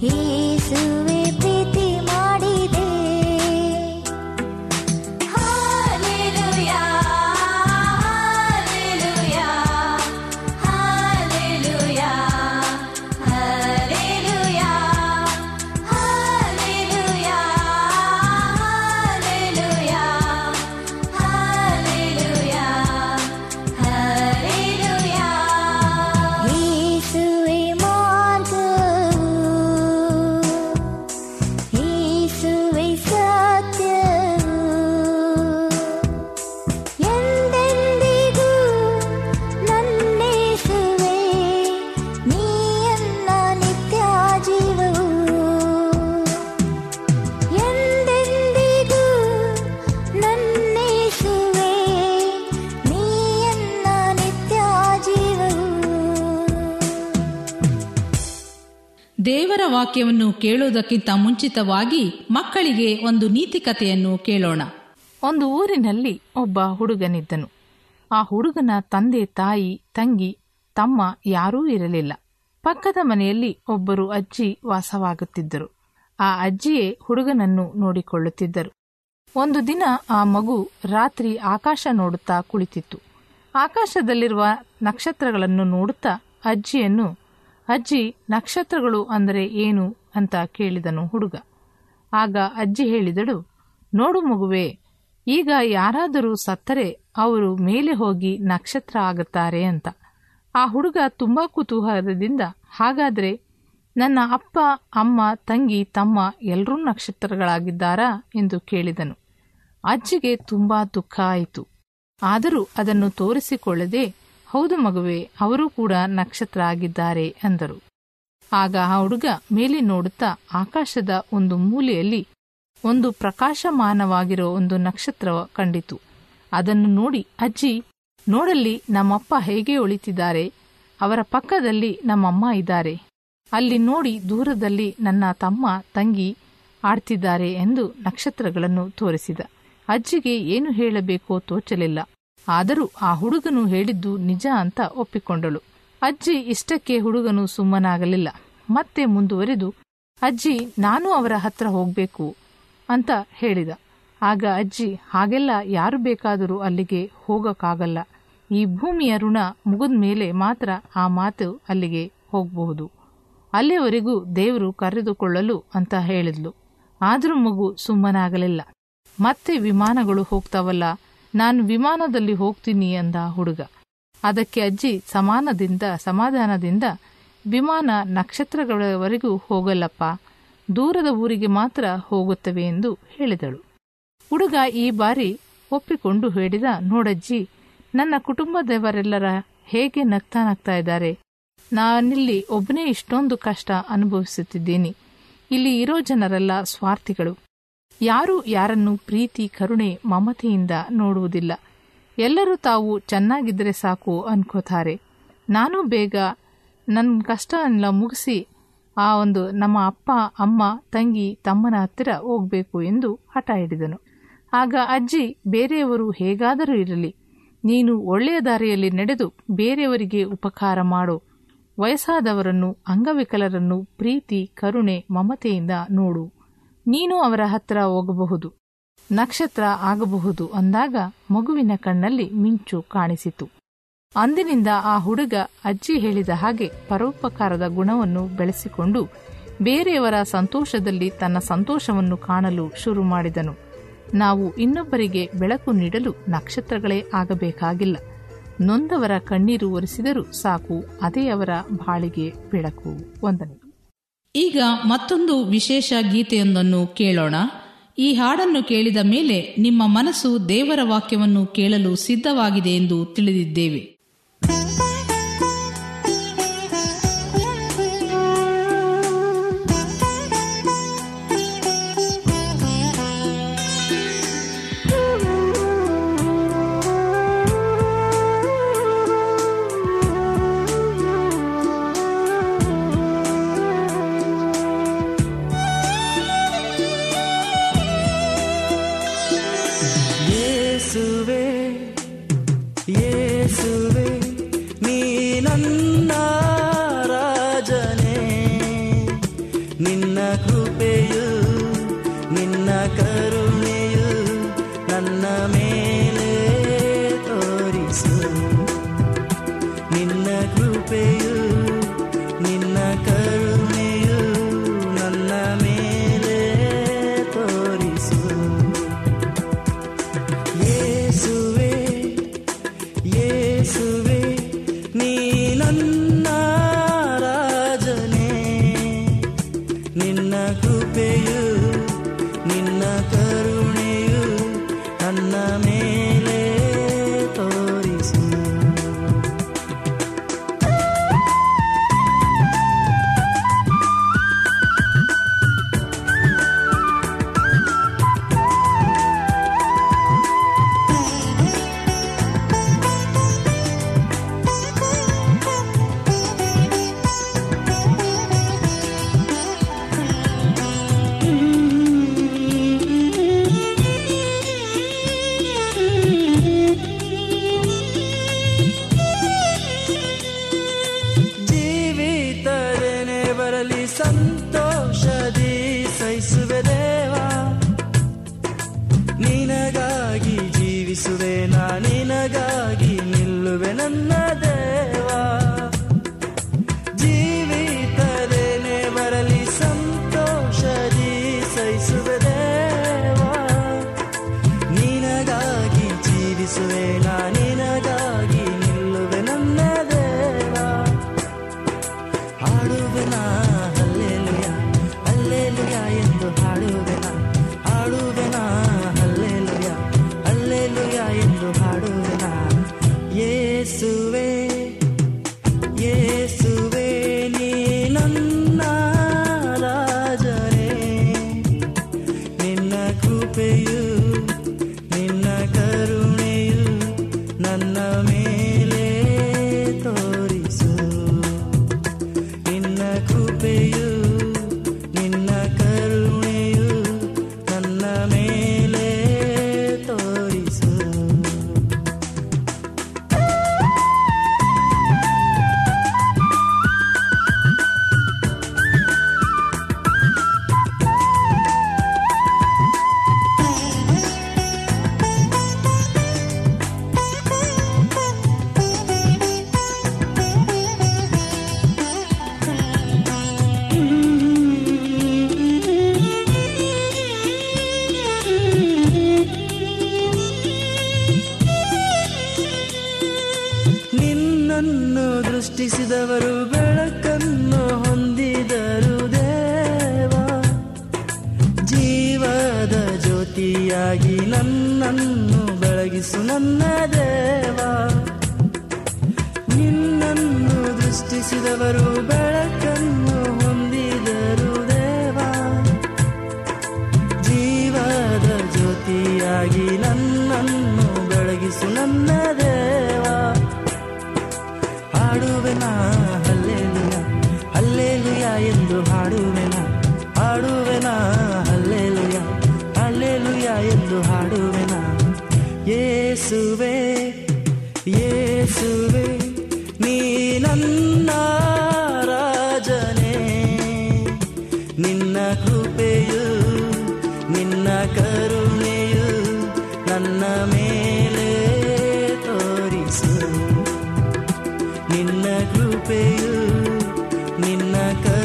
Jesus. ವಾಕ್ಯವನ್ನು ಕೇಳುವುದಕ್ಕಿಂತ ಮುಂಚಿತವಾಗಿ ಮಕ್ಕಳಿಗೆ ಒಂದು ನೀತಿಕತೆಯನ್ನು ಕೇಳೋಣ. ಒಂದು ಊರಿನಲ್ಲಿ ಒಬ್ಬ ಹುಡುಗನಿದ್ದನು. ಆ ಹುಡುಗನ ತಂದೆ ತಾಯಿ, ತಂಗಿ, ತಮ್ಮ ಯಾರೂ ಇರಲಿಲ್ಲ. ಪಕ್ಕದ ಮನೆಯಲ್ಲಿ ಒಬ್ಬರು ಅಜ್ಜಿ ವಾಸವಾಗುತ್ತಿದ್ದರು. ಆ ಅಜ್ಜಿಯೇ ಹುಡುಗನನ್ನು ನೋಡಿಕೊಳ್ಳುತ್ತಿದ್ದರು. ಒಂದು ದಿನ ಆ ಮಗು ರಾತ್ರಿ ಆಕಾಶ ನೋಡುತ್ತಾ ಕುಳಿತಿತ್ತು. ಆಕಾಶದಲ್ಲಿರುವ ನಕ್ಷತ್ರಗಳನ್ನು ನೋಡುತ್ತಾ ಅಜ್ಜಿಯನ್ನು ಅಜ್ಜಿ ನಕ್ಷತ್ರಗಳು ಅಂದರೆ ಏನು ಅಂತ ಕೇಳಿದನು ಹುಡುಗ. ಆಗ ಅಜ್ಜಿ ಹೇಳಿದಳು, ನೋಡು ಮಗುವೆ, ಈಗ ಯಾರಾದರೂ ಸತ್ತರೆ ಅವರು ಮೇಲೆ ಹೋಗಿ ನಕ್ಷತ್ರ ಆಗುತ್ತಾರೆ ಅಂತ. ಆ ಹುಡುಗ ತುಂಬ ಕುತೂಹಲದಿಂದ, ಹಾಗಾದರೆ ನನ್ನ ಅಪ್ಪ, ಅಮ್ಮ, ತಂಗಿ, ತಮ್ಮ ಎಲ್ಲರೂ ನಕ್ಷತ್ರಗಳಾಗಿದ್ದಾರಾ ಎಂದು ಕೇಳಿದನು. ಅಜ್ಜಿಗೆ ತುಂಬ ದುಃಖ ಆಯಿತು. ಆದರೂ ಅದನ್ನು ತೋರಿಸಿಕೊಳ್ಳದೆ ಹೌದು ಮಗುವೆ, ಅವರು ಕೂಡ ನಕ್ಷತ್ರ ಆಗಿದ್ದಾರೆ ಅಂದರು. ಆಗ ಆ ಹುಡುಗ ಮೇಲೆ ನೋಡುತ್ತಾ ಆಕಾಶದ ಒಂದು ಮೂಲೆಯಲ್ಲಿ ಒಂದು ಪ್ರಕಾಶಮಾನವಾಗಿರೋ ಒಂದು ನಕ್ಷತ್ರ ಕಂಡಿತು. ಅದನ್ನು ನೋಡಿ, ಅಜ್ಜಿ, ನೋಡಲ್ಲಿ ನಮ್ಮಪ್ಪ ಹೇಗೆ ಉಳಿತಿದ್ದಾರೆ? ಅವರ ಪಕ್ಕದಲ್ಲಿ ನಮ್ಮಮ್ಮ ಇದ್ದಾರೆ. ಅಲ್ಲಿ ನೋಡಿ ದೂರದಲ್ಲಿ ನನ್ನ ತಮ್ಮ, ತಂಗಿ ಆಡ್ತಿದ್ದಾರೆ ಎಂದು ನಕ್ಷತ್ರಗಳನ್ನು ತೋರಿಸಿದ. ಅಜ್ಜಿಗೆ ಏನು ಹೇಳಬೇಕೋ ತೋಚಲಿಲ್ಲ. ಆದರೂ ಆ ಹುಡುಗನು ಹೇಳಿದ್ದು ನಿಜ ಅಂತ ಒಪ್ಪಿಕೊಂಡಳು. ಅಜ್ಜಿ ಇಷ್ಟಕ್ಕೆ ಹುಡುಗನು ಸುಮ್ಮನಾಗಲಿಲ್ಲ. ಮತ್ತೆ ಮುಂದುವರೆದು, ಅಜ್ಜಿ, ನಾನು ಅವರ ಹತ್ರ ಹೋಗ್ಬೇಕು ಅಂತ ಹೇಳಿದ. ಆಗ ಅಜ್ಜಿ, ಹಾಗೆಲ್ಲ ಯಾರು ಬೇಕಾದರೂ ಅಲ್ಲಿಗೆ ಹೋಗಕ್ಕಾಗಲ್ಲ. ಈ ಭೂಮಿಯ ಋಣ ಮುಗಿದ ಮೇಲೆ ಮಾತ್ರ ಆ ಮಾತು ಅಲ್ಲಿಗೆ ಹೋಗಬಹುದು. ಅಲ್ಲಿಯವರೆಗೂ ದೇವರು ಕರೆದುಕೊಳ್ಳಲು ಅಂತ ಹೇಳಿದ್ಲು. ಆದರೂ ಮಗು ಸುಮ್ಮನಾಗಲಿಲ್ಲ. ಮತ್ತೆ ವಿಮಾನಗಳು ಹೋಗ್ತಾವಲ್ಲ ನಾನು ವಿಮಾನದಲ್ಲಿ ಹೋಗ್ತೀನಿ ಅಂದ ಹುಡುಗ. ಅದಕ್ಕೆ ಅಜ್ಜಿ ಸಮಾನದಿಂದ, ಸಮಾಧಾನದಿಂದ, ವಿಮಾನ ನಕ್ಷತ್ರಗಳವರೆಗೂ ಹೋಗಲ್ಲಪ್ಪ, ದೂರದ ಊರಿಗೆ ಮಾತ್ರ ಹೋಗುತ್ತವೆ ಎಂದು ಹೇಳಿದಳು. ಹುಡುಗ ಈ ಬಾರಿ ಒಪ್ಪಿಕೊಂಡು ಹೇಳಿದ, ನೋಡಜ್ಜಿ, ನನ್ನ ಕುಟುಂಬದವರೆಲ್ಲರ ಹೇಗೆ ನಗ್ತಾ ನಗ್ತಾ ಇದ್ದಾರೆ? ನಾನಿಲ್ಲಿ ಒಬ್ಬನೇ ಇಷ್ಟೊಂದು ಕಷ್ಟ ಅನುಭವಿಸುತ್ತಿದ್ದೀನಿ. ಇಲ್ಲಿ ಇರೋ ಜನರೆಲ್ಲ ಸ್ವಾರ್ಥಿಗಳು. ಯಾರೂ ಯಾರನ್ನು ಪ್ರೀತಿ, ಕರುಣೆ, ಮಮತೆಯಿಂದ ನೋಡುವುದಿಲ್ಲ. ಎಲ್ಲರೂ ತಾವು ಚೆನ್ನಾಗಿದ್ದರೆ ಸಾಕು ಅನ್ಕೋತಾರೆ. ನಾನು ಬೇಗ ನನ್ನ ಕಷ್ಟ ಮುಗಿಸಿ ಆ ಒಂದು ನಮ್ಮ ಅಪ್ಪ, ಅಮ್ಮ, ತಂಗಿ, ತಮ್ಮನ ಹತ್ತಿರ ಹೋಗಬೇಕು ಎಂದು ಹಠ ಹಿಡಿದನು. ಆಗ ಅಜ್ಜಿ, ಬೇರೆಯವರು ಹೇಗಾದರೂ ಇರಲಿ, ನೀನು ಒಳ್ಳೆಯ ದಾರಿಯಲ್ಲಿ ನಡೆದು ಬೇರೆಯವರಿಗೆ ಉಪಕಾರ ಮಾಡು. ವಯಸ್ಸಾದವರನ್ನು, ಅಂಗವಿಕಲರನ್ನು ಪ್ರೀತಿ, ಕರುಣೆ, ಮಮತೆಯಿಂದ ನೋಡು. ನೀನು ಅವರ ಹತ್ತಿರ ಹೋಗಬಹುದು. ನಕ್ಷತ್ರ ಆಗಬಹುದು ಅಂದಾಗ ಮಗುವಿನ ಕಣ್ಣಲ್ಲಿ ಮಿಂಚು ಕಾಣಿಸಿತು. ಅಂದಿನಿಂದ ಆ ಹುಡುಗ ಅಜ್ಜಿ ಹೇಳಿದ ಹಾಗೆ ಪರೋಪಕಾರದ ಗುಣವನ್ನು ಬೆಳೆಸಿಕೊಂಡು ಬೇರೆಯವರ ಸಂತೋಷದಲ್ಲಿ ತನ್ನ ಸಂತೋಷವನ್ನು ಕಾಣಲು ಶುರು ಮಾಡಿದನು. ನಾವು ಇನ್ನೊಬ್ಬರಿಗೆ ಬೆಳಕು ನೀಡಲು ನಕ್ಷತ್ರಗಳೇ ಆಗಬೇಕಾಗಿಲ್ಲ. ನೊಂದವರ ಕಣ್ಣೀರು ಒರೆಸಿದರೂ ಸಾಕು, ಅದೇ ಅವರ ಬಾಳಿಗೆ ಬೆಳಕು, ವಂದನೆ. ಈಗ ಮತ್ತೊಂದು ವಿಶೇಷ ಗೀತೆಯೊಂದನ್ನು ಕೇಳೋಣ. ಈ ಹಾಡನ್ನು ಕೇಳಿದ ಮೇಲೆ ನಿಮ್ಮ ಮನಸ್ಸು ದೇವರ ವಾಕ್ಯವನ್ನು ಕೇಳಲು ಸಿದ್ಧವಾಗಿದೆ ಎಂದು ತಿಳಿದಿದ್ದೇವೆ. ಜ್ಯೋತಿಯಾಗಿ ನನ್ನನ್ನು ಬೆಳಗಿಸು ನನ್ನ ದೇವ. ನಿನ್ನನ್ನು ದೃಷ್ಟಿಸಿದವರು ಬೆಳಕನ್ನು ಹೊಂದಿದರು ದೇವ. ಜೀವದ ಜ್ಯೋತಿಯಾಗಿ ನನ್ನನ್ನು ಬೆಳಗಿಸು ನನ್ನ ದೇವ. ಹಾಡುವೆ ನಾ ಹಲ್ಲೇಲುಯ ಹಲ್ಲೇಲುಯ ಎಂದು ಹಾಡುವೆನ ಹಲ್ಲೇಲುಯ ಎಂದು ಹಾಡುವೆನ ಯೇಸುವೆ ಯೇಸುವೆ ನೀ ನನ್ನ ರಾಜನೇ ನಿನ್ನ ಕೃಪೆಯು ನಿನ್ನ ಕರುಣೆಯು ನನ್ನ ಮೇಲೆ ತೋರಿಸು ನಿನ್ನ ಕೃಪೆಯು ನಿನ್ನ ಕರುಣೆಯು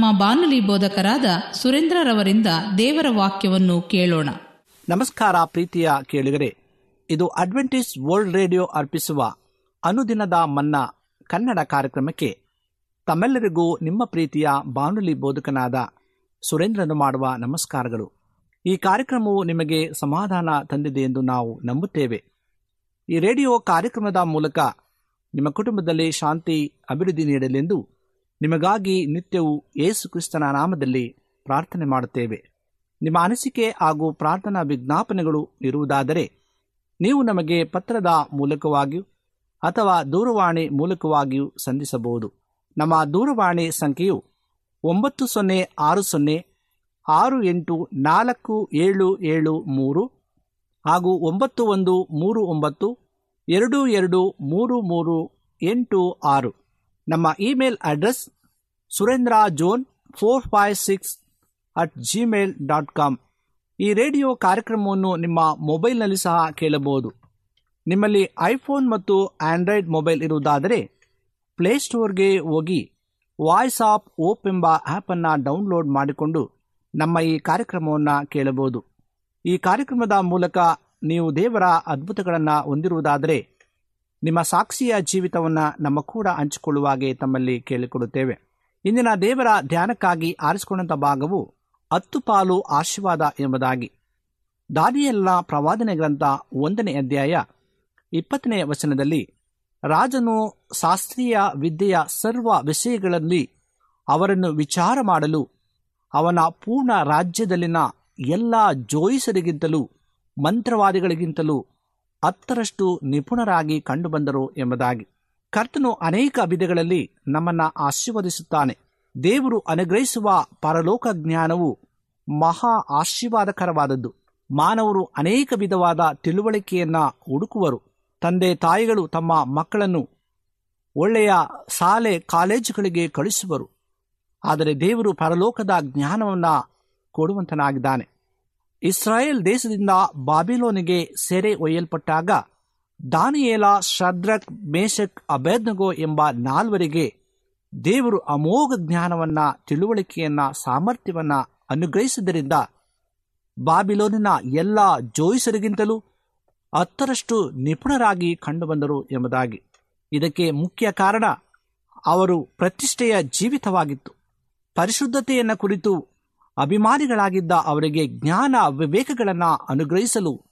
ನಮ್ಮ ಬಾನುಲಿ ಬೋಧಕರಾದ ಸುರೇಂದ್ರರವರಿಂದ ದೇವರ ವಾಕ್ಯವನ್ನು ಕೇಳೋಣ. ನಮಸ್ಕಾರ ಪ್ರೀತಿಯ ಕೇಳಿಗರೆ, ಇದು ಅಡ್ವೆಂಟೇಜ್ ವರ್ಲ್ಡ್ ರೇಡಿಯೋ ಅರ್ಪಿಸುವ ಅನುದಿನದ ಮನ್ನಾ ಕನ್ನಡ ಕಾರ್ಯಕ್ರಮಕ್ಕೆ ತಮ್ಮೆಲ್ಲರಿಗೂ ನಿಮ್ಮ ಪ್ರೀತಿಯ ಬಾನುಲಿ ಬೋಧಕನಾದ ಸುರೇಂದ್ರನು ಮಾಡುವ ನಮಸ್ಕಾರಗಳು. ಈ ಕಾರ್ಯಕ್ರಮವು ನಿಮಗೆ ಸಮಾಧಾನ ತಂದಿದೆ ಎಂದು ನಾವು ನಂಬುತ್ತೇವೆ. ಈ ರೇಡಿಯೋ ಕಾರ್ಯಕ್ರಮದ ಮೂಲಕ ನಿಮ್ಮ ಕುಟುಂಬದಲ್ಲಿ ಶಾಂತಿ, ಅಭಿವೃದ್ಧಿ ನೀಡಲೆಂದು ನಿಮಗಾಗಿ ನಿತ್ಯವೂ ಯೇಸು ಕ್ರಿಸ್ತನ ನಾಮದಲ್ಲಿ ಪ್ರಾರ್ಥನೆ ಮಾಡುತ್ತೇವೆ. ನಿಮ್ಮ ಅನಿಸಿಕೆ ಹಾಗೂ ಪ್ರಾರ್ಥನಾ ವಿಜ್ಞಾಪನೆಗಳು ಇರುವುದಾದರೆ, ನೀವು ನಮಗೆ ಪತ್ರದ ಮೂಲಕವಾಗಿಯೂ ಅಥವಾ ದೂರವಾಣಿ ಮೂಲಕವಾಗಿಯೂ ಸಂಧಿಸಬಹುದು. ನಮ್ಮ ದೂರವಾಣಿ ಸಂಖ್ಯೆಯು ಒಂಬತ್ತು ಸೊನ್ನೆ ಆರು ಸೊನ್ನೆ ಆರು ಎಂಟು ನಾಲ್ಕು ಏಳು ಏಳು ಮೂರು ಹಾಗೂ ಒಂಬತ್ತು ಒಂದು ಮೂರು ಒಂಬತ್ತು ಎರಡು ಎರಡು ಮೂರು ಮೂರು ಎಂಟು ಆರು. ನಮ್ಮ email address Surendra John four five six at Gmail dot com. ಈ ರೇಡಿಯೋ ಕಾರ್ಯಕ್ರಮವನ್ನು ನಿಮ್ಮ ಮೊಬೈಲ್ನಲ್ಲಿ ಸಹ ಕೇಳಬಹುದು. ನಿಮ್ಮಲ್ಲಿ ಐಫೋನ್ ಮತ್ತು ಆಂಡ್ರಾಯ್ಡ್ ಮೊಬೈಲ್ ಇರುವುದಾದರೆ ಪ್ಲೇಸ್ಟೋರ್ಗೆ ಹೋಗಿ ವಾಯ್ಸ್ ಆಫ್ ಓಪ್ ಎಂಬ ಆ್ಯಪನ್ನು ಡೌನ್ಲೋಡ್ ಮಾಡಿಕೊಂಡು ನಮ್ಮ ಈ ಕಾರ್ಯಕ್ರಮವನ್ನು ಕೇಳಬಹುದು. ಈ ಕಾರ್ಯಕ್ರಮದ ಮೂಲಕ ನೀವು ದೇವರ ಅದ್ಭುತಗಳನ್ನು ಹೊಂದಿರುವುದಾದರೆ ನಿಮ್ಮ ಸಾಕ್ಷಿಯ ಜೀವಿತವನ್ನು ನಮ್ಮ ಕೂಡ ಹಂಚಿಕೊಳ್ಳುವಾಗೆ ತಮ್ಮಲ್ಲಿ ಕೇಳಿಕೊಡುತ್ತೇವೆ. ಇಂದಿನ ದೇವರ ಧ್ಯಾನಕ್ಕಾಗಿ ಆರಿಸಿಕೊಂಡಂಥ ಭಾಗವು ಹತ್ತು ಪಾಲು ಆಶೀರ್ವಾದ ಎಂಬುದಾಗಿ. ದಾದಿಯಲ್ಲ ಪ್ರವಾದನೆ ಗ್ರಂಥ ಒಂದನೇ ಅಧ್ಯಾಯ ಇಪ್ಪತ್ತನೇ ವಚನದಲ್ಲಿ ರಾಜನು ಶಾಸ್ತ್ರೀಯ ವಿದ್ಯೆಯ ಸರ್ವ ವಿಷಯಗಳಲ್ಲಿ ಅವರನ್ನು ವಿಚಾರ ಮಾಡಲು ಅವನ ಪೂರ್ಣ ರಾಜ್ಯದಲ್ಲಿನ ಎಲ್ಲ ಜೋಯಿಸರಿಗಿಂತಲೂ ಮಂತ್ರವಾದಿಗಳಿಗಿಂತಲೂ ಹತ್ತರಷ್ಟು ನಿಪುಣರಾಗಿ ಕಂಡುಬಂದರು ಎಂಬುದಾಗಿ. ಕರ್ತನು ಅನೇಕ ವಿಧಗಳಲ್ಲಿ ನಮ್ಮನ್ನ ಆಶೀರ್ವದಿಸುತ್ತಾನೆ. ದೇವರು ಅನುಗ್ರಹಿಸುವ ಪರಲೋಕ ಜ್ಞಾನವು ಮಹಾ ಆಶೀರ್ವಾದಕರವಾದದ್ದು. ಮಾನವರು ಅನೇಕ ವಿಧವಾದ ತಿಳುವಳಿಕೆಯನ್ನ ಹುಡುಕುವರು. ತಂದೆ ತಾಯಿಗಳು ತಮ್ಮ ಮಕ್ಕಳನ್ನು ಒಳ್ಳೆಯ ಶಾಲೆ, ಕಾಲೇಜುಗಳಿಗೆ ಕಳಿಸುವರು ಆದರೆ ದೇವರು ಪರಲೋಕದ ಜ್ಞಾನವನ್ನ ಕೊಡುವಂತನಾಗಿದ್ದಾನೆ. ಇಸ್ರಾಯೇಲ್ ದೇಶದಿಂದ ಬಾಬಿಲೋನಿಗೆ ಸೆರೆ ಒಯ್ಯಲ್ಪಟ್ಟಾಗ, ದಾನಿಯೇಲ, ಶದ್ರಕ್ ಮೇಷಕ್ ಅಬೇದ್ನಗೋ ಎಂಬ ನಾಲ್ವರಿಗೆ ದೇವರು ಅಮೋಘ ಜ್ಞಾನವನ್ನ, ತಿಳುವಳಿಕೆಯನ್ನ, ಸಾಮರ್ಥ್ಯವನ್ನ ಅನುಗ್ರಹಿಸಿದ್ದರಿಂದ ಬಾಬಿಲೋನಿನ ಎಲ್ಲ ಜೋಯಿಸರಿಗಿಂತಲೂ ಹತ್ತರಷ್ಟು ನಿಪುಣರಾಗಿ ಕಂಡುಬಂದರು ಎಂಬುದಾಗಿ. ಇದಕ್ಕೆ ಮುಖ್ಯ ಕಾರಣ, ಅವರು ಪ್ರತಿಷ್ಠೆಯ ಜೀವಿತವಾಗಿತ್ತು. ಪರಿಶುದ್ಧತೆಯನ್ನು ಕುರಿತು ಅಭಿಮಾನಿಗಳಾಗಿದ್ದ ಅವರಿಗೆ ಜ್ಞಾನ ವಿವೇಕಗಳನ್ನು ಅನುಗ್ರಹಿಸಲು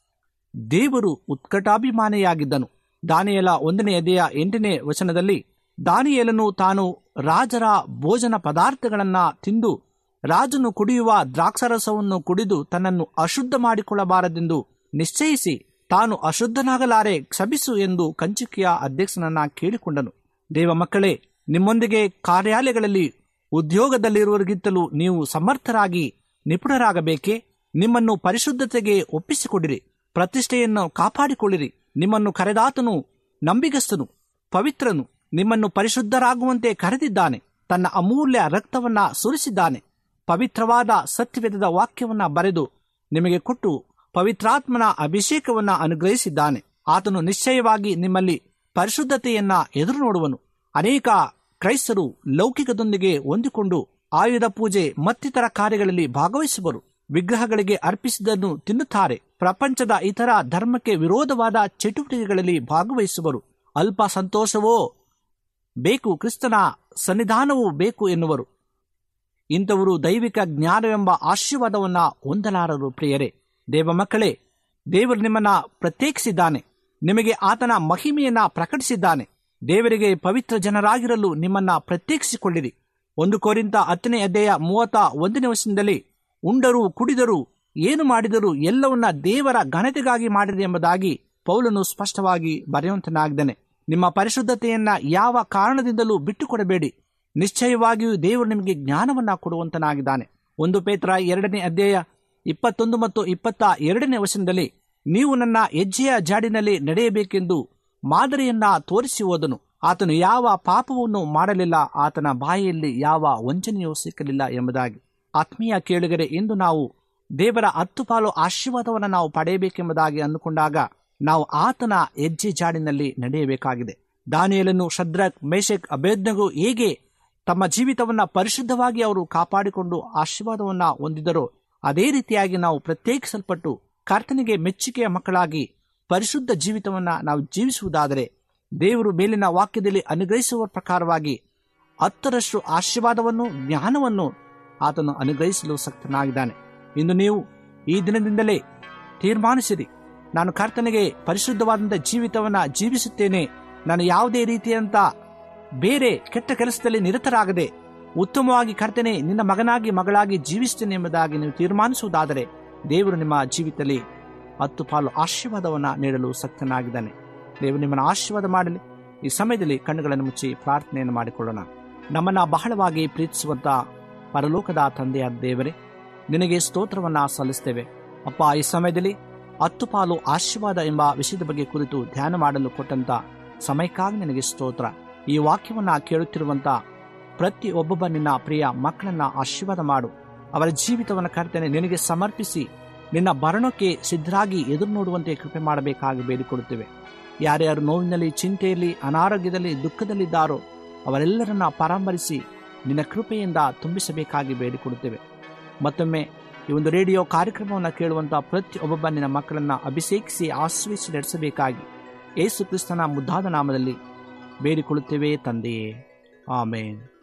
ದೇವರು ಉತ್ಕಟಾಭಿಮಾನಿಯಾಗಿದ್ದನು. ದಾನಿಯಲ ಒಂದನೇ ಎದೆಯ ಎಂಟನೇ ವಚನದಲ್ಲಿ ದಾನಿಯಲನು ತಾನು ರಾಜರ ಭೋಜನ ಪದಾರ್ಥಗಳನ್ನು ತಿಂದು ರಾಜನು ಕುಡಿಯುವ ದ್ರಾಕ್ಷಾರಸವನ್ನು ಕುಡಿದು ತನ್ನನ್ನು ಅಶುದ್ಧ ಮಾಡಿಕೊಳ್ಳಬಾರದೆಂದು ನಿಶ್ಚಯಿಸಿ ತಾನು ಅಶುದ್ಧನಾಗಲಾರೆ ಕ್ಷಮಿಸು ಎಂದು ಕಂಚಿಕೆಯ ಅಧ್ಯಕ್ಷನನ್ನ ಕೇಳಿಕೊಂಡನು. ದೇವ ಮಕ್ಕಳೇ, ನಿಮ್ಮೊಂದಿಗೆ ಕಾರ್ಯಾಲಯಗಳಲ್ಲಿ ಉದ್ಯೋಗದಲ್ಲಿರುವವರಿಗಿಂತಲೂ ನೀವು ಸಮರ್ಥರಾಗಿ ನಿಪುಣರಾಗಬೇಕೆ? ನಿಮ್ಮನ್ನು ಪರಿಶುದ್ಧತೆಗೆ ಒಪ್ಪಿಸಿಕೊಡಿರಿ. ಪ್ರತಿಷ್ಠೆಯನ್ನು ಕಾಪಾಡಿಕೊಳ್ಳಿರಿ. ನಿಮ್ಮನ್ನು ಕರೆದಾತನು ನಂಬಿಗಸ್ತನು. ಪವಿತ್ರನು ನಿಮ್ಮನ್ನು ಪರಿಶುದ್ಧರಾಗುವಂತೆ ಕರೆದಿದ್ದಾನೆ. ತನ್ನ ಅಮೂಲ್ಯ ರಕ್ತವನ್ನ ಸುರಿಸಿದ್ದಾನೆ. ಪವಿತ್ರವಾದ ಸತ್ಯವೇದದ ವಾಕ್ಯವನ್ನ ಬರೆದು ನಿಮಗೆ ಕೊಟ್ಟು ಪವಿತ್ರಾತ್ಮನ ಅಭಿಷೇಕವನ್ನ ಅನುಗ್ರಹಿಸಿದ್ದಾನೆ. ಆತನು ನಿಶ್ಚಯವಾಗಿ ನಿಮ್ಮಲ್ಲಿ ಪರಿಶುದ್ಧತೆಯನ್ನ ಎದುರು ನೋಡುವನು ಅನೇಕ ಕ್ರೈಸ್ತರು ಲೌಕಿಕದೊಂದಿಗೆ ಹೊಂದಿಕೊಂಡು ಆಯುಧ ಪೂಜೆ ಮತ್ತಿತರ ಕಾರ್ಯಗಳಲ್ಲಿ ಭಾಗವಹಿಸುವರು. ವಿಗ್ರಹಗಳಿಗೆ ಅರ್ಪಿಸಿದನ್ನು ತಿನ್ನುತ್ತಾರೆ. ಪ್ರಪಂಚದ ಇತರ ಧರ್ಮಕ್ಕೆ ವಿರೋಧವಾದ ಚಟುವಟಿಕೆಗಳಲ್ಲಿ ಭಾಗವಹಿಸುವರು. ಅಲ್ಪ ಸಂತೋಷವೋ ಬೇಕು, ಕ್ರಿಸ್ತನ ಸನ್ನಿಧಾನವೂ ಬೇಕು ಎನ್ನುವರು. ಇಂಥವರು ದೈವಿಕ ಜ್ಞಾನವೆಂಬ ಆಶೀರ್ವಾದವನ್ನು ಹೊಂದಲಾರರು ಪ್ರಿಯರೇ. ದೇವ ಮಕ್ಕಳೇ, ದೇವರು ನಿಮ್ಮನ್ನ ಪ್ರತ್ಯೇಕಿಸಿದ್ದಾನೆ. ನಿಮಗೆ ಆತನ ಮಹಿಮೆಯನ್ನ ಪ್ರಕಟಿಸಿದ್ದಾನೆ. ದೇವರಿಗೆ ಪವಿತ್ರ ಜನರಾಗಿರಲು ನಿಮ್ಮನ್ನ ಪ್ರತ್ಯೇಕಿಸಿಕೊಳ್ಳಿರಿ. ಒಂದು ಕೋರಿಂತ ಹತ್ತನೇ ಅಧ್ಯಾಯ ಮೂವತ್ತ ಒಂದನೇ ವರ್ಷದಲ್ಲಿ ಉಂಡರು ಕುಡಿದರು, ಏನು ಮಾಡಿದರೂ, ಎಲ್ಲವನ್ನ ದೇವರ ಘನತೆಗಾಗಿ ಮಾಡಿದೆ ಎಂಬುದಾಗಿ ಪೌಲನು ಸ್ಪಷ್ಟವಾಗಿ ಬರೆಯುವಂತನಾಗಿದ್ದಾನೆ. ನಿಮ್ಮ ಪರಿಶುದ್ಧತೆಯನ್ನ ಯಾವ ಕಾರಣದಿಂದಲೂ ಬಿಟ್ಟುಕೊಡಬೇಡಿ. ನಿಶ್ಚಯವಾಗಿಯೂ ದೇವರು ನಿಮಗೆ ಜ್ಞಾನವನ್ನ ಕೊಡುವಂತನಾಗಿದ್ದಾನೆ. ಒಂದು ಪೇತ್ರ ಎರಡನೇ ಅಧ್ಯಾಯ ಇಪ್ಪತ್ತೊಂದು ಮತ್ತು ಇಪ್ಪತ್ತ ಎರಡನೇ ವಚನದಲ್ಲಿ, ನೀವು ನನ್ನ ಹೆಜ್ಜೆಯ ಜಾಡಿನಲ್ಲಿ ನಡೆಯಬೇಕೆಂದು ಮಾದರಿಯನ್ನ ತೋರಿಸಿ ಹೋದನು. ಆತನು ಯಾವ ಪಾಪವನ್ನು ಮಾಡಲಿಲ್ಲ, ಆತನ ಬಾಯಿಯಲ್ಲಿ ಯಾವ ವಂಚನೆಯೂ ಸಿಕ್ಕಲಿಲ್ಲ ಎಂಬುದಾಗಿ. ಆತ್ಮೀಯ ಕೇಳುಗರೆ, ಇಂದು ನಾವು ದೇವರ ಹತ್ತು ಪಾಲು ಆಶೀರ್ವಾದವನ್ನು ನಾವು ಪಡೆಯಬೇಕೆಂಬುದಾಗಿ ಅಂದುಕೊಂಡಾಗ ನಾವು ಆತನ ಹೆಜ್ಜೆ ಜಾಡಿನಲ್ಲಿ ನಡೆಯಬೇಕಾಗಿದೆ. ದಾನಿಯಲನ್ನು ಶದ್ರಕ್ ಮೇಷಕ್ ಅಭೇದ್ನಗೂ ಹೇಗೆ ತಮ್ಮ ಜೀವಿತವನ್ನ ಪರಿಶುದ್ಧವಾಗಿ ಅವರು ಕಾಪಾಡಿಕೊಂಡು ಆಶೀರ್ವಾದವನ್ನ ಹೊಂದಿದರೋ, ಅದೇ ರೀತಿಯಾಗಿ ನಾವು ಪ್ರತ್ಯೇಕಿಸಲ್ಪಟ್ಟು ಕರ್ತನಿಗೆ ಮೆಚ್ಚುಗೆಯ ಮಕ್ಕಳಾಗಿ ಪರಿಶುದ್ಧ ಜೀವಿತವನ್ನು ನಾವು ಜೀವಿಸುವುದಾದರೆ ದೇವರು ಮೇಲಿನ ವಾಕ್ಯದಲ್ಲಿ ಅನುಗ್ರಹಿಸುವ ಪ್ರಕಾರವಾಗಿ ಹತ್ತರಷ್ಟು ಆಶೀರ್ವಾದವನ್ನು ಜ್ಞಾನವನ್ನು ಆತನು ಅನುಗ್ರಹಿಸಲು ಸಕ್ತನಾಗಿದ್ದಾನೆ. ಇಂದು ನೀವು ಈ ದಿನದಿಂದಲೇ ತೀರ್ಮಾನಿಸಿರಿ. ನಾನು ಕರ್ತನಿಗೆ ಪರಿಶುದ್ಧವಾದಂಥ ಜೀವಿತವನ್ನು ಜೀವಿಸುತ್ತೇನೆ. ನಾನು ಯಾವುದೇ ರೀತಿಯಂತ ಬೇರೆ ಕೆಟ್ಟ ಕೆಲಸದಲ್ಲಿ ನಿರತರಾಗದೆ ಉತ್ತಮವಾಗಿ ಕರ್ತನೆ ನಿನ್ನ ಮಗನಾಗಿ ಮಗಳಾಗಿ ಜೀವಿಸ್ತೇನೆ ಎಂಬುದಾಗಿ ನೀವು ತೀರ್ಮಾನಿಸುವುದಾದರೆ ದೇವರು ನಿಮ್ಮ ಜೀವಿತದಲ್ಲಿ ಹತ್ತು ಪಾಲು ಆಶೀರ್ವಾದವನ್ನ ನೀಡಲು ಸಕ್ತನಾಗಿದ್ದಾನೆ. ದೇವರು ನಿಮ್ಮನ್ನು ಆಶೀರ್ವಾದ ಮಾಡಲಿ. ಈ ಸಮಯದಲ್ಲಿ ಕಣ್ಣುಗಳನ್ನು ಮುಚ್ಚಿ ಪ್ರಾರ್ಥನೆಯನ್ನು ಮಾಡಿಕೊಳ್ಳೋಣ. ನಮ್ಮನ್ನ ಬಹಳವಾಗಿ ಪ್ರೀತಿಸುವಂಥ ಪರಲೋಕದ ತಂದೆಯಾದ ದೇವರೇ, ನಿನಗೆ ಸ್ತೋತ್ರವನ್ನ ಸಲ್ಲಿಸ್ತೇವೆ. ಅಪ್ಪ, ಈ ಸಮಯದಲ್ಲಿ ಹತ್ತು ಪಾಲು ಆಶೀರ್ವಾದ ಎಂಬ ವಿಷಯದ ಬಗ್ಗೆ ಕುರಿತು ಧ್ಯಾನ ಮಾಡಲು ಕೊಟ್ಟಂತ ಸಮಯಕ್ಕಾಗಿ ನಿನಗೆ ಸ್ತೋತ್ರ. ಈ ವಾಕ್ಯವನ್ನ ಕೇಳುತ್ತಿರುವಂಥ ಪ್ರತಿ ಒಬ್ಬೊಬ್ಬ ನಿನ್ನ ಪ್ರಿಯ ಮಕ್ಕಳನ್ನ ಆಶೀರ್ವಾದ ಮಾಡು. ಅವರ ಜೀವಿತವನ್ನು ಕರ್ತನೆ ನಿನಗೆ ಸಮರ್ಪಿಸಿ ನಿನ್ನ ಭರಣಕ್ಕೆ ಸಿದ್ಧರಾಗಿ ಎದುರು ನೋಡುವಂತೆ ಕೃಪೆ ಮಾಡಬೇಕಾಗಿ ಬೇಡಿಕೊಡುತ್ತೇವೆ ಯಾರ್ಯಾರು ನೋವಿನಲ್ಲಿ, ಚಿಂತೆಯಲ್ಲಿ, ಅನಾರೋಗ್ಯದಲ್ಲಿ, ದುಃಖದಲ್ಲಿದ್ದಾರೋ ಅವರೆಲ್ಲರನ್ನ ಪರಾಮರಿಸಿ ನಿನ್ನ ಕೃಪೆಯಿಂದ ತುಂಬಿಸಬೇಕಾಗಿ ಬೇಡಿಕೊಡುತ್ತೇವೆ ಮತ್ತೊಮ್ಮೆ ಈ ಒಂದು ರೇಡಿಯೋ ಕಾರ್ಯಕ್ರಮವನ್ನು ಕೇಳುವಂಥ ಪ್ರತಿ ಒಬ್ಬೊಬ್ಬ ನಿನ್ನ ಮಕ್ಕಳನ್ನ ಅಭಿಷೇಕಿಸಿ ಆಶ್ರಯಿಸಿ ನಡೆಸಬೇಕಾಗಿ ಏಸು ಕ್ರಿಸ್ತನ ಮುದ್ದಾದ ನಾಮದಲ್ಲಿ ಬೇಡಿಕೊಳ್ಳುತ್ತೇವೆ ತಂದೆಯೇ. ಆಮೇನ್.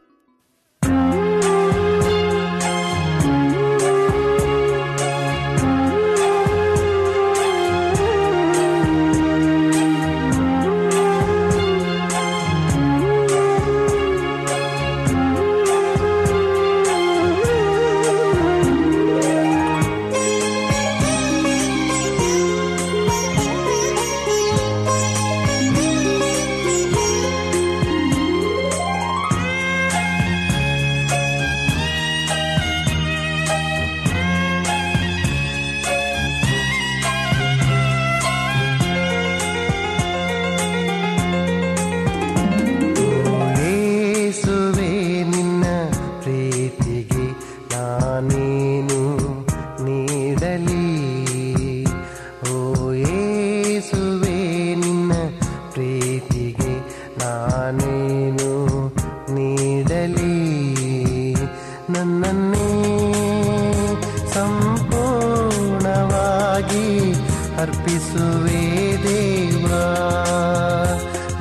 ಅರ್ಪಿಸುವೆ ದೇವಾ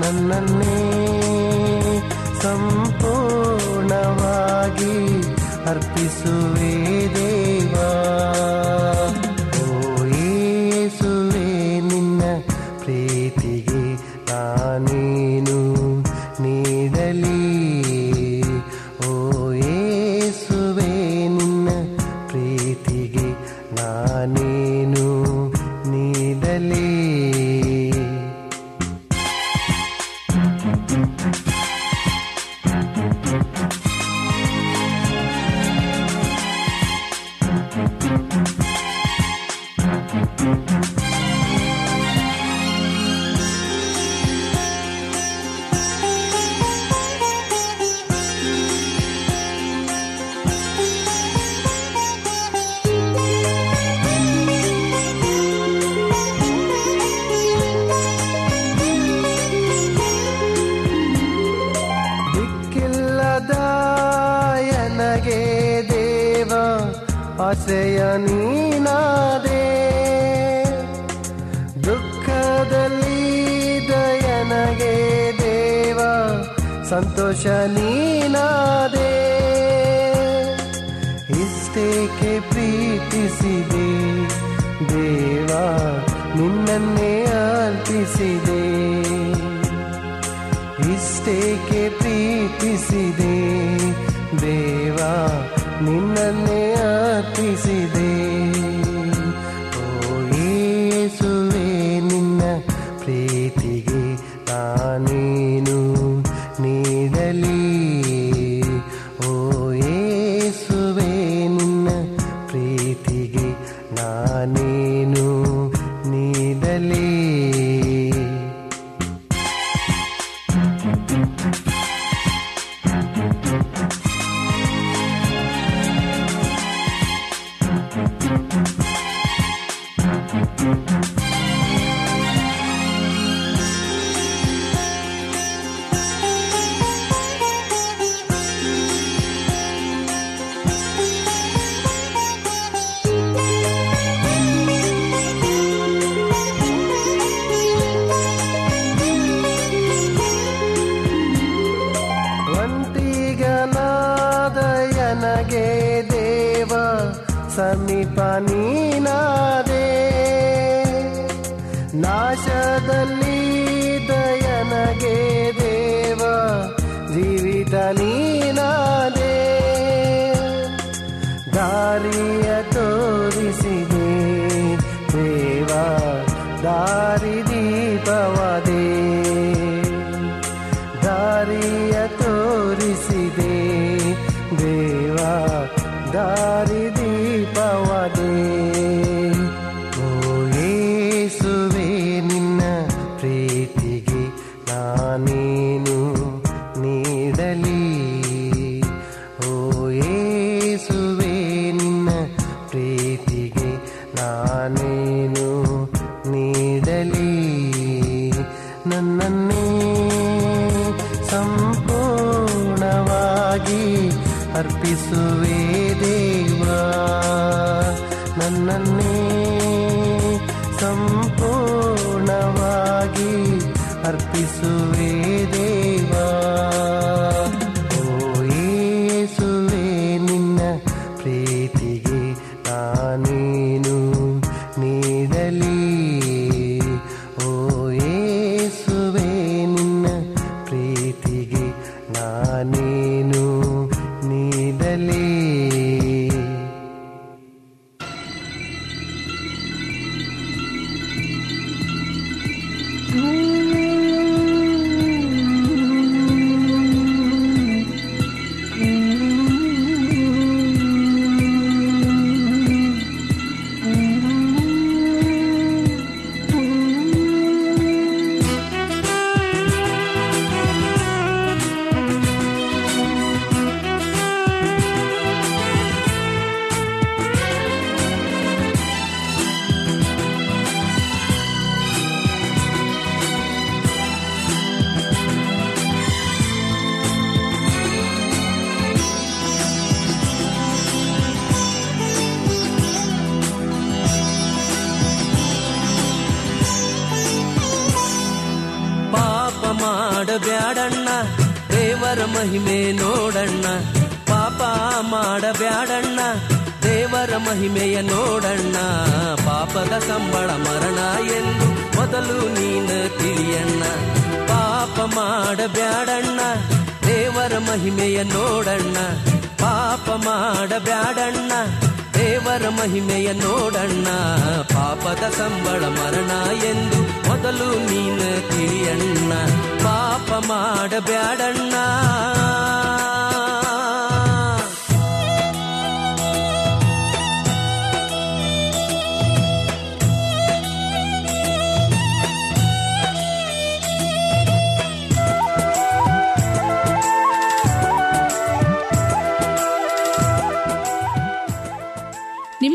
ನನ್ನನ್ನೇ ಸಂಪೂರ್ಣವಾಗಿ ಅರ್ಪಿಸುವೆ ದೇವಾ ಸಂತೋಷ ನೀನಾದೆ. ಇಷ್ಟೇಕೆ ಪ್ರೀತಿಸಿದೆ. ದೇವಾ ನಿನ್ನನ್ನೇ ಅರ್ಪಿಸಿದೆ. ಇಷ್ಟೇಕೆ ಪ್ರೀತಿಸಿದೆ. ದೇವಾ ನಿನ್ನನ್ನೇ ಅರ್ಪಿಸಿದೆ. ಸಮೀಪ ನೀನಾದೆ ನಾಶದಲ್ಲಿ ಸಂಪೂರ್ಣವಾಗಿ ಅರ್ಪಿಸುವೆ ದೇವ. ಮಹಿಮೆ ನೋಡಣ್ಣ, ಪಾಪ ಮಾಡಬ್ಯಾಡಣ್ಣ, ದೇವರ ಮಹಿಮೆಯ ನೋಡಣ್ಣ, ಪಾಪದ ಸಂಬಳ ಮರಣ ಎಂದು ಮೊದಲು ನೀನು ತಿಳಿಯಣ್ಣ, ಪಾಪ ಮಾಡಬ್ಯಾಡಣ್ಣ, ದೇವರ ಮಹಿಮೆಯ ನೋಡಣ್ಣ, ಪಾಪ ಮಾಡಬ್ಯಾಡಣ್ಣ, ದೇವರ ಮಹಿಮೆಯ ನೋಡಣ್ಣ ಪಾಪದ ಸಂಬಳ ಮರಣ ಎಂದು ಮೊದಲು ನೀನು ತಿಳಿಯಣ್ಣ. ಪಾಪ ಮಾಡಬ್ಯಾಡಣ್ಣ.